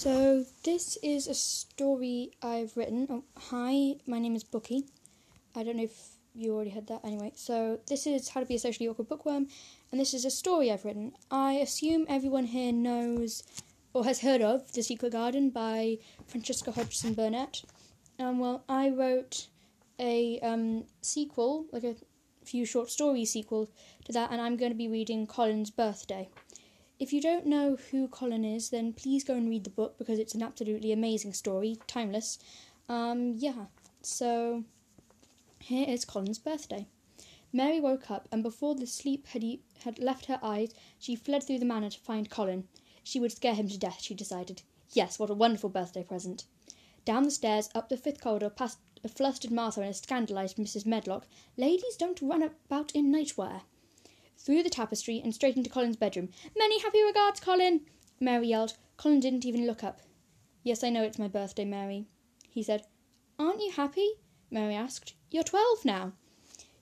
So, this is a story I've written. Oh, hi, my name is Bookie. I don't know if you already heard that. Anyway, so this is How to Be a Socially Awkward Bookworm, and this is a story I've written. I assume everyone here knows or has heard of The Secret Garden by Francesca Hodgson Burnett. Um, well, I wrote a um, sequel, like a few short story sequel to that, and I'm going to be reading Colin's Birthday. If you don't know who Colin is, then please go and read the book because it's an absolutely amazing story, timeless. Um, yeah, so here is Colin's birthday. Mary woke up, and before the sleep had, e- had left her eyes, she fled through the manor to find Colin. She would scare him to death, she decided. Yes, what a wonderful birthday present. Down the stairs, up the fifth corridor, past a flustered Martha and a scandalized Mrs. Medlock. Ladies don't run about in nightwear through the tapestry and straight into Colin's bedroom. Many happy regards, Colin! Mary yelled. Colin didn't even look up. Yes, I know it's my birthday, Mary, he said. Aren't you happy? Mary asked. You're twelve now.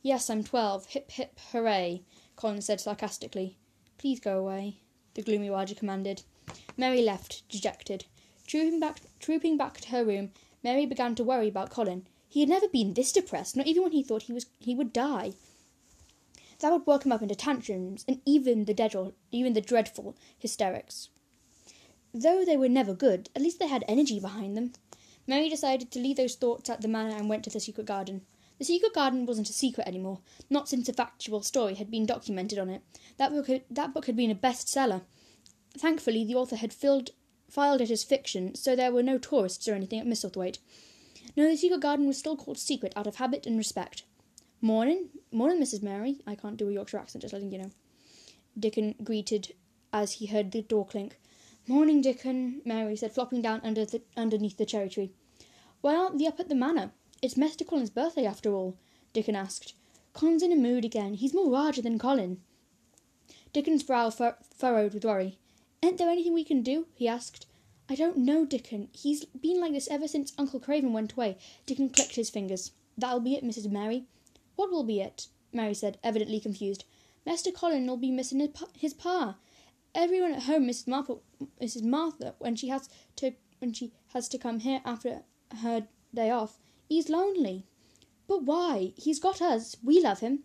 Yes, I'm twelve. Hip, hip, hooray, Colin said sarcastically. Please go away, the gloomy Raja commanded. Mary left, dejected. Trooping back, trooping back to her room, Mary began to worry about Colin. He had never been this depressed, not even when he thought he was he would die. That would work him up into tantrums and even the dreadful, even the dreadful hysterics. Though they were never good, at least they had energy behind them. Mary decided to leave those thoughts at the manor and went to the secret garden. The secret garden wasn't a secret anymore, not since a factual story had been documented on it. That book had, that book had been a bestseller. Thankfully, the author had filled, filed it as fiction, so there were no tourists or anything at Misselthwaite. No, the secret garden was still called secret out of habit and respect. Morning, morning, Mrs. Mary. I can't do a Yorkshire accent, just letting you know. Dickon greeted as he heard the door clink. Morning, Dickon, Mary said, flopping down under the, underneath the cherry tree. Why aren't they up at the manor? It's Mr. Colin's birthday, after all, Dickon asked. Colin's in a mood again. He's more Raja than Colin. Dickon's brow fur- furrowed with worry. Ain't there anything we can do? he asked. I don't know, Dickon. He's been like this ever since Uncle Craven went away. Dickon clicked his fingers. That'll be it, Mrs. Mary. What will be it? Mary said, evidently confused. Master Colin will be missing his pa. His pa. Everyone at home, Mrs. Martha, when she has to when she has to come here after her day off, he's lonely. But why? He's got us. We love him.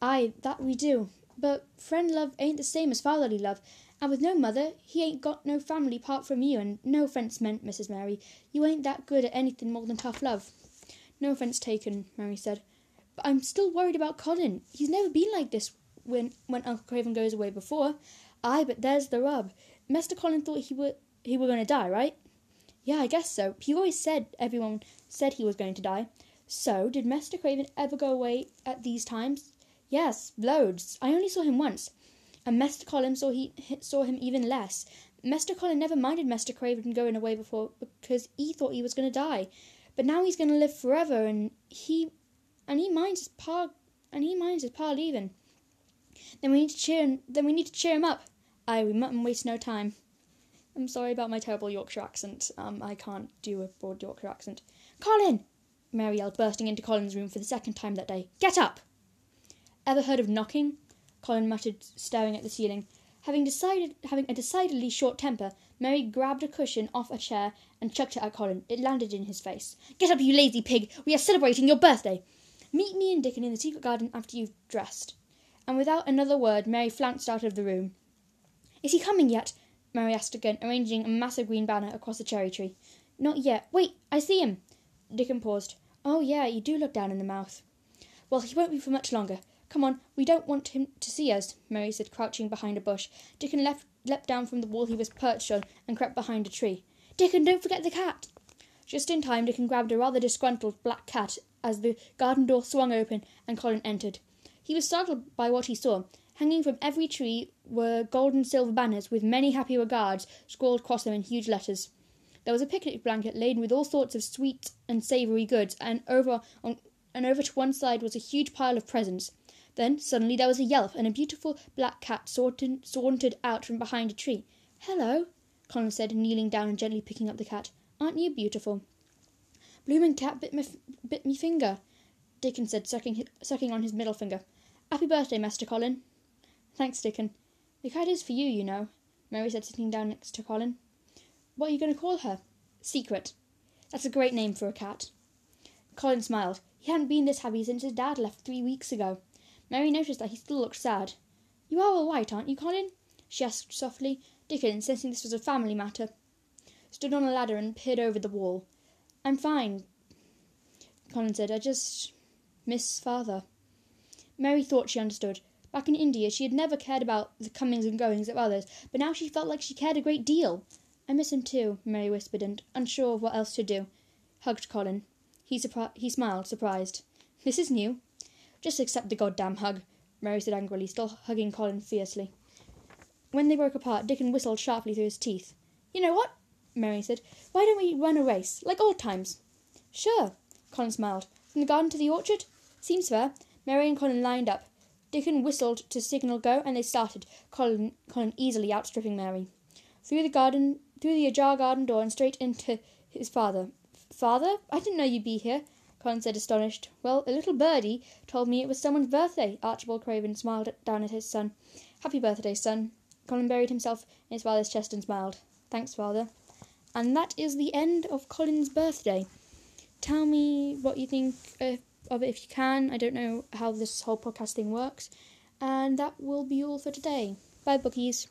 Aye, that we do. But friend love ain't the same as fatherly love, and with no mother, he ain't got no family apart from you, and no offence meant, Mrs. Mary. You ain't that good at anything more than tough love. No offence taken, Mary said. But I'm still worried about Colin. He's never been like this when when Uncle Craven goes away before. Aye, but there's the rub. Master Colin thought he were he were going to die, right? Yeah, I guess so. He always said everyone said he was going to die. So, did Master Craven ever go away at these times? Yes, loads. I only saw him once, and Master Colin saw he saw him even less. Master Colin never minded Master Craven going away before because he thought he was going to die, but now he's going to live forever, and he and he minds his pa and he minds his pa leaving. Then we need to cheer him, then we need to cheer him up. Aye, we mustn't waste no time. I'm sorry about my terrible Yorkshire accent. Um, I can't do a broad Yorkshire accent. Colin! Mary yelled, bursting into Colin's room for the second time that day. Get up! Ever heard of knocking? Colin muttered, staring at the ceiling. Having decided, having a decidedly short temper, Mary grabbed a cushion off a chair and chucked it at Colin. It landed in his face. Get up, you lazy pig! We are celebrating your birthday. Meet me and Dickon in the secret garden after you've dressed. And without another word, Mary flounced out of the room. Is he coming yet? Mary asked again, arranging a massive green banner across a cherry tree. Not yet. Wait, I see him. Dickon paused. Oh, yeah, you do look down in the mouth. Well, he won't be for much longer. Come on, we don't want him to see us, Mary said, crouching behind a bush. Dickon left, leapt down from the wall he was perched on and crept behind a tree. Dickon, don't forget the cat. Just in time, Dickon grabbed a rather disgruntled black cat as the garden door swung open and Colin entered. He was startled by what he saw. Hanging from every tree were gold and silver banners with many happy regards scrawled across them in huge letters. There was a picnic blanket laden with all sorts of sweet and savoury goods, and over on, and over to one side was a huge pile of presents. Then suddenly there was a yelp, and a beautiful black cat sauntered, out from behind a tree. Hello, Colin said, kneeling down and gently picking up the cat. Aren't you beautiful? Bloomin' cat bit me, bit me finger, Dickon said, sucking, sucking on his middle finger. Happy birthday, Master Colin. Thanks, Dickon. The cat is for you, you know, Mary said, sitting down next to Colin. What are you going to call her? Secret. That's a great name for a cat. Colin smiled. He hadn't been this happy since his dad left three weeks ago. Mary noticed that he still looked sad. You are all right, aren't you, Colin? she asked softly. Dickon, sensing this was a family matter, stood on a ladder and peered over the wall. I'm fine, Colin said. I just miss father. Mary thought she understood. Back in India, she had never cared about the comings and goings of others, but now she felt like she cared a great deal. I miss him too, Mary whispered, and, unsure of what else to do, hugged Colin. He, surpri- he smiled, surprised. This is new. Just accept the goddamn hug, Mary said angrily, still hugging Colin fiercely. When they broke apart, Dickon whistled sharply through his teeth. You know what? Mary said. Why don't we run a race, like old times? Sure, Colin smiled. From the garden to the orchard? Seems fair. Mary and Colin lined up. Dickon whistled to signal go, and they started, Colin, Colin easily outstripping Mary. Through the garden, through the ajar garden door, and straight into his father. Father? I didn't know you'd be here, Colin said, astonished. Well, a little birdie told me it was someone's birthday. Archibald Craven smiled down at his son. Happy birthday, son. Colin buried himself in his father's chest and smiled. Thanks, father. And that is the end of Colin's birthday. Tell me what you think of it if you can. I don't know how this whole podcast thing works. And that will be all for today. Bye, bookies.